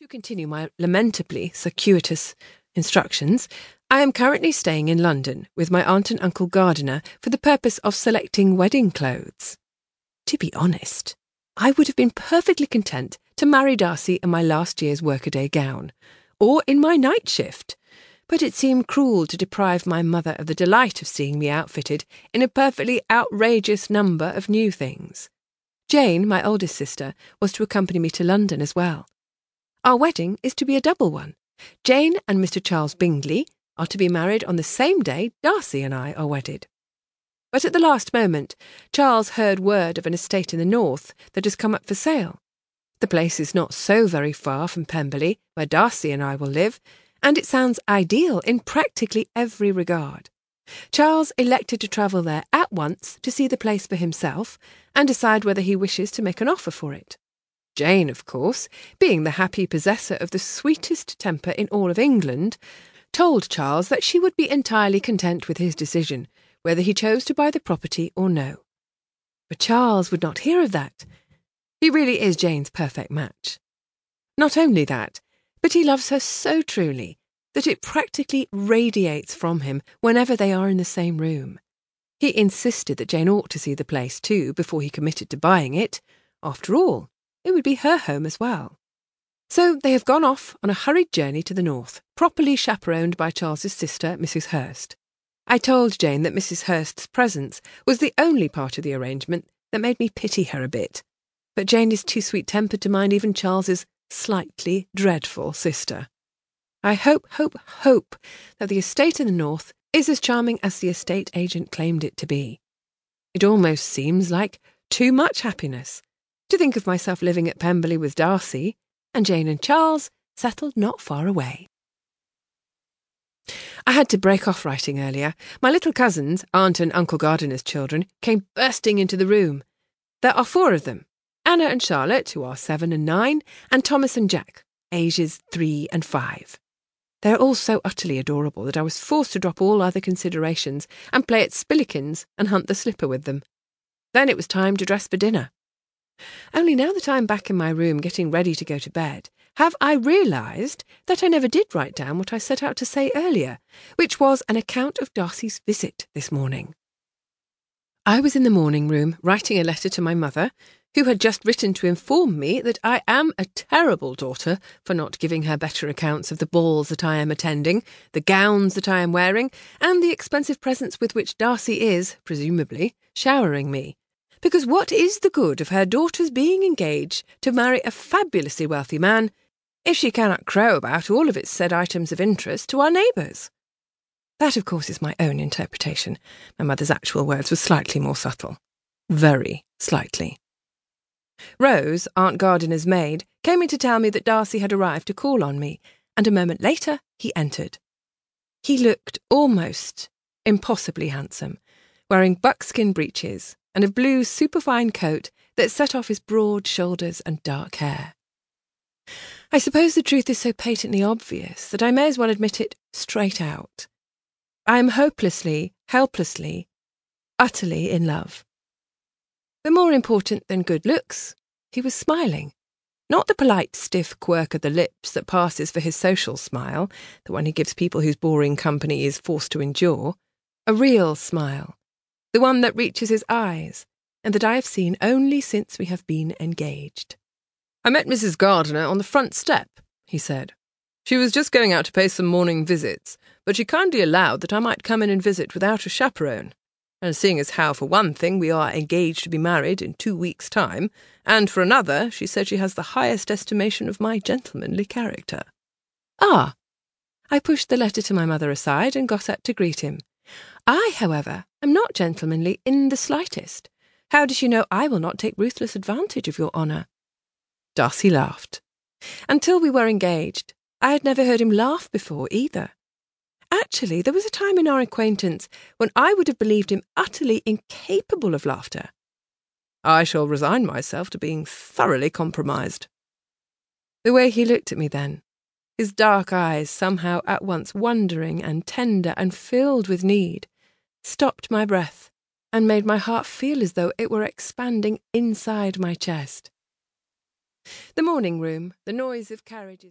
To continue my lamentably circuitous instructions, I am currently staying in London with my aunt and uncle Gardiner for the purpose of selecting wedding clothes. To be honest, I would have been perfectly content to marry Darcy in my last year's workaday gown, or in my night shift, but it seemed cruel to deprive my mother of the delight of seeing me outfitted in a perfectly outrageous number of new things. Jane, my oldest sister, was to accompany me to London as well. Our wedding is to be a double one. Jane and Mr. Charles Bingley are to be married on the same day Darcy and I are wedded. But at the last moment, Charles heard word of an estate in the north that has come up for sale. The place is not so very far from Pemberley, where Darcy and I will live, and it sounds ideal in practically every regard. Charles elected to travel there at once to see the place for himself and decide whether he wishes to make an offer for it. Jane, of course, being the happy possessor of the sweetest temper in all of England, told Charles that she would be entirely content with his decision, whether he chose to buy the property or no. But Charles would not hear of that. He really is Jane's perfect match. Not only that, but he loves her so truly that it practically radiates from him whenever they are in the same room. He insisted that Jane ought to see the place too before he committed to buying it. After all, it would be her home as well. So they have gone off on a hurried journey to the north, properly chaperoned by Charles's sister, Mrs. Hurst. I told Jane that Mrs. Hurst's presence was the only part of the arrangement that made me pity her a bit, but Jane is too sweet tempered to mind even Charles's slightly dreadful sister. I hope, hope, hope that the estate in the north is as charming as the estate agent claimed it to be. It almost seems like too much happiness to think of myself living at Pemberley with Darcy, and Jane and Charles settled not far away. I had to break off writing earlier. My little cousins, Aunt and Uncle Gardiner's children, came bursting into the room. There are four of them Anna and Charlotte, who are seven and nine, and Thomas and Jack, ages three and five. They're all so utterly adorable that I was forced to drop all other considerations and play at spillikins and hunt the slipper with them. Then it was time to dress for dinner. Only now that I am back in my room getting ready to go to bed, have I realised that I never did write down what I set out to say earlier, which was an account of Darcy's visit this morning. I was in the morning room writing a letter to my mother, who had just written to inform me that I am a terrible daughter for not giving her better accounts of the balls that I am attending, the gowns that I am wearing, and the expensive presents with which Darcy is, presumably, showering me. Because what is the good of her daughter's being engaged to marry a fabulously wealthy man if she cannot crow about all of its said items of interest to our neighbours? That, of course, is my own interpretation. My mother's actual words were slightly more subtle. Very slightly. Rose, Aunt Gardiner's maid, came in to tell me that Darcy had arrived to call on me, and a moment later he entered. He looked almost impossibly handsome, wearing buckskin breeches, and a blue superfine coat that set off his broad shoulders and dark hair. I suppose the truth is so patently obvious that I may as well admit it straight out. I am hopelessly, helplessly, utterly in love. But more important than good looks, he was smiling. Not the polite, stiff quirk of the lips that passes for his social smile, the one he gives people whose boring company is forced to endure. A real smile, the one that reaches his eyes, and that I have seen only since we have been engaged. I met Mrs. Gardiner on the front step, he said. She was just going out to pay some morning visits, but she kindly allowed that I might come in and visit without a chaperone. And seeing as how, for one thing, we are engaged to be married in two weeks' time, and for another, she said she has the highest estimation of my gentlemanly character. Ah! I pushed the letter to my mother aside and got up to greet him. I, however, am not gentlemanly in the slightest. How does she know I will not take ruthless advantage of your honour? Darcy laughed. Until we were engaged, I had never heard him laugh before either. Actually, there was a time in our acquaintance when I would have believed him utterly incapable of laughter. I shall resign myself to being thoroughly compromised. The way he looked at me then, his dark eyes somehow at once wondering and tender and filled with need, stopped my breath, and made my heart feel as though it were expanding inside my chest. The morning room, the noise of carriages.